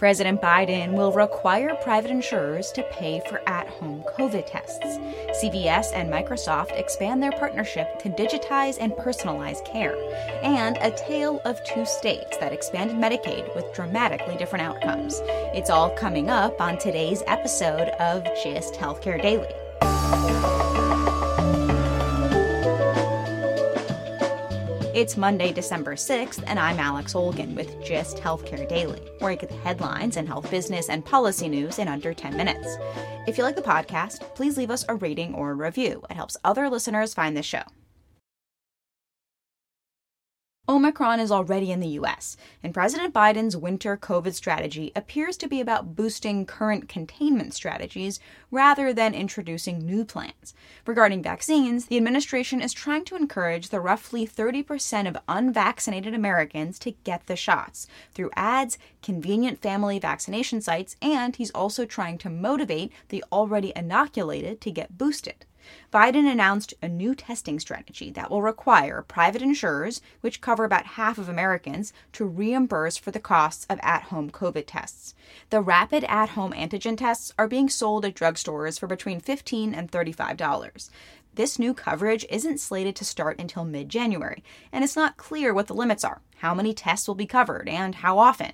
President Biden will require private insurers to pay for at-home COVID tests. CVS and Microsoft expand their partnership to digitize and personalize care. And a tale of two states that expanded Medicaid with dramatically different outcomes. It's all coming up on today's episode of Gist Healthcare Daily. It's Monday, December 6th, and I'm Alex Olgin with Gist Healthcare Daily, where you get the headlines and health business and policy news in under 10 minutes. If you like the podcast, please leave us a rating or a review. It helps other listeners find the show. Omicron is already in the US, and President Biden's winter COVID strategy appears to be about boosting current containment strategies rather than introducing new plans. Regarding vaccines, the administration is trying to encourage the roughly 30% of unvaccinated Americans to get the shots through ads, convenient family vaccination sites, and he's also trying to motivate the already inoculated to get boosted. Biden announced a new testing strategy that will require private insurers, which cover about half of Americans, to reimburse for the costs of at home COVID tests. The rapid at home antigen tests are being sold at drugstores for between 15 and $35. This new coverage isn't slated to start until mid January, and it's not clear what the limits are, how many tests will be covered, and how often.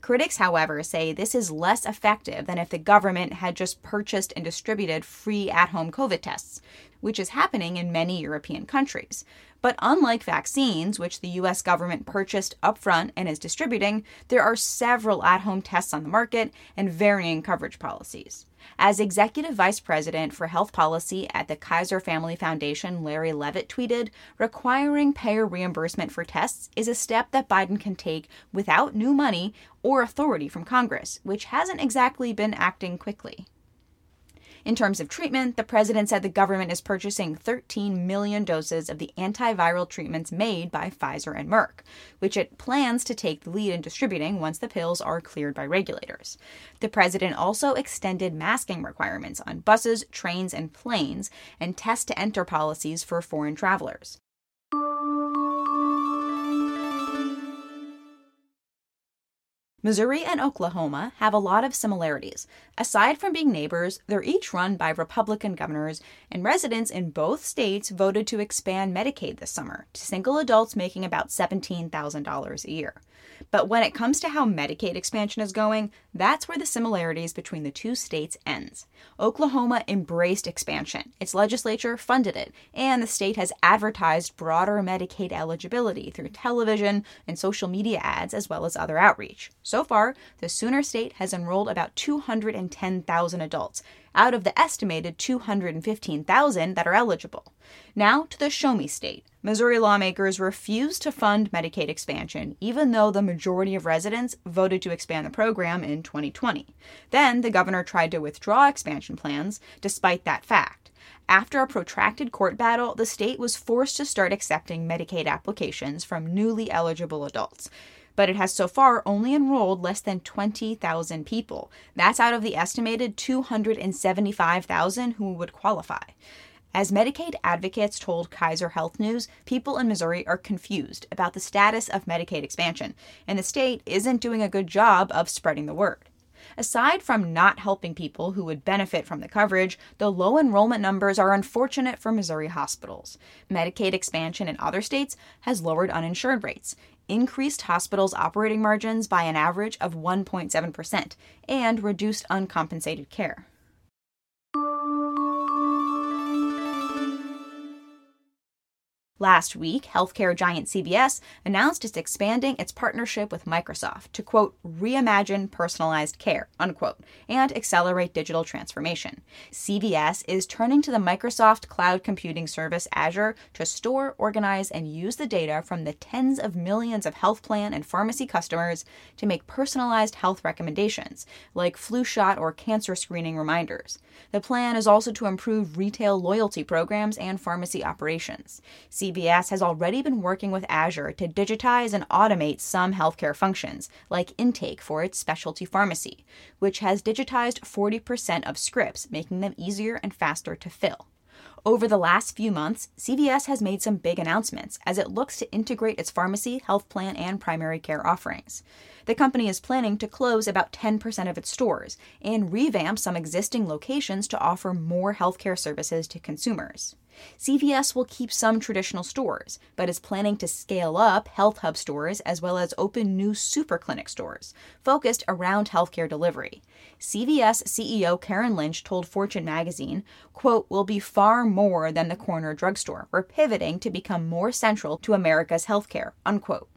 Critics, however, say this is less effective than if the government had just purchased and distributed free at home COVID tests, which is happening in many European countries. But unlike vaccines, which the US government purchased upfront and is distributing, there are several at home tests on the market and varying coverage policies. As Executive Vice President for Health Policy at the Kaiser Family Foundation, Larry Levitt tweeted, requiring payer reimbursement for tests is a step that Biden can take without new money or authority from Congress, which hasn't exactly been acting quickly. In terms of treatment, the president said the government is purchasing 13 million doses of the antiviral treatments made by Pfizer and Merck, which it plans to take the lead in distributing once the pills are cleared by regulators. The president also extended masking requirements on buses, trains, and planes, and test to enter policies for foreign travelers. Missouri and Oklahoma have a lot of similarities. Aside from being neighbors, they're each run by Republican governors, and residents in both states voted to expand Medicaid this summer to single adults making about $17,000 a year. But when it comes to how Medicaid expansion is going, that's where the similarities between the two states ends. Oklahoma embraced expansion. Its legislature funded it, and the state has advertised broader Medicaid eligibility through television and social media ads as well as other outreach. So far, the Sooner state has enrolled about 210,000 adults out of the estimated 215,000 that are eligible. Now to the Show Me state. Missouri lawmakers refused to fund Medicaid expansion, even though the majority of residents voted to expand the program in 2020. Then the governor tried to withdraw expansion plans despite that fact. After a protracted court battle, the state was forced to start accepting Medicaid applications from newly eligible adults but it has so far only enrolled less than 20,000 people. That's out of the estimated 275,000 who would qualify. As Medicaid advocates told Kaiser Health News, people in Missouri are confused about the status of Medicaid expansion, and the state isn't doing a good job of spreading the word. Aside from not helping people who would benefit from the coverage, the low enrollment numbers are unfortunate for Missouri hospitals. Medicaid expansion in other states has lowered uninsured rates, increased hospitals' operating margins by an average of 1.7%, and reduced uncompensated care. Last week, healthcare giant CVS announced it's expanding its partnership with Microsoft to, quote, reimagine personalized care, unquote, and accelerate digital transformation. CVS is turning to the Microsoft cloud computing service Azure to store, organize, and use the data from the tens of millions of health plan and pharmacy customers to make personalized health recommendations, like flu shot or cancer screening reminders. The plan is also to improve retail loyalty programs and pharmacy operations. CVS has already been working with Azure to digitize and automate some healthcare functions, like intake for its specialty pharmacy, which has digitized 40% of scripts, making them easier and faster to fill. Over the last few months, CVS has made some big announcements as it looks to integrate its pharmacy, health plan, and primary care offerings. The company is planning to close about 10% of its stores and revamp some existing locations to offer more healthcare services to consumers. CVS will keep some traditional stores, but is planning to scale up Health Hub stores as well as open new super clinic stores focused around healthcare delivery. CVS CEO Karen Lynch told Fortune magazine, quote, will be far more than the corner drugstore. We're pivoting to become more central to America's healthcare, unquote.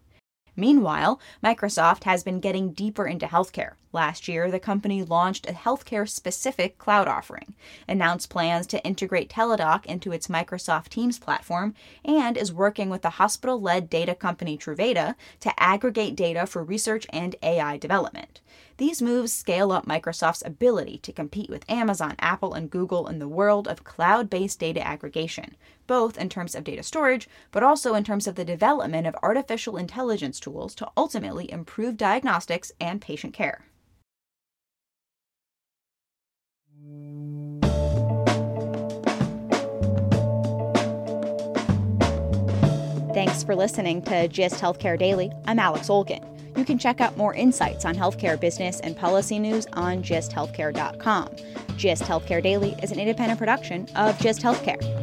Meanwhile, Microsoft has been getting deeper into healthcare. Last year, the company launched a healthcare specific cloud offering, announced plans to integrate Teladoc into its Microsoft Teams platform, and is working with the hospital led data company Truveta to aggregate data for research and AI development. These moves scale up Microsoft's ability to compete with Amazon, Apple, and Google in the world of cloud based data aggregation, both in terms of data storage, but also in terms of the development of artificial intelligence tools to ultimately improve diagnostics and patient care. Thanks for listening to GIST Healthcare Daily. I'm Alex Olgin. You can check out more insights on healthcare business and policy news on gisthealthcare.com. GIST Healthcare Daily is an independent production of GIST Healthcare.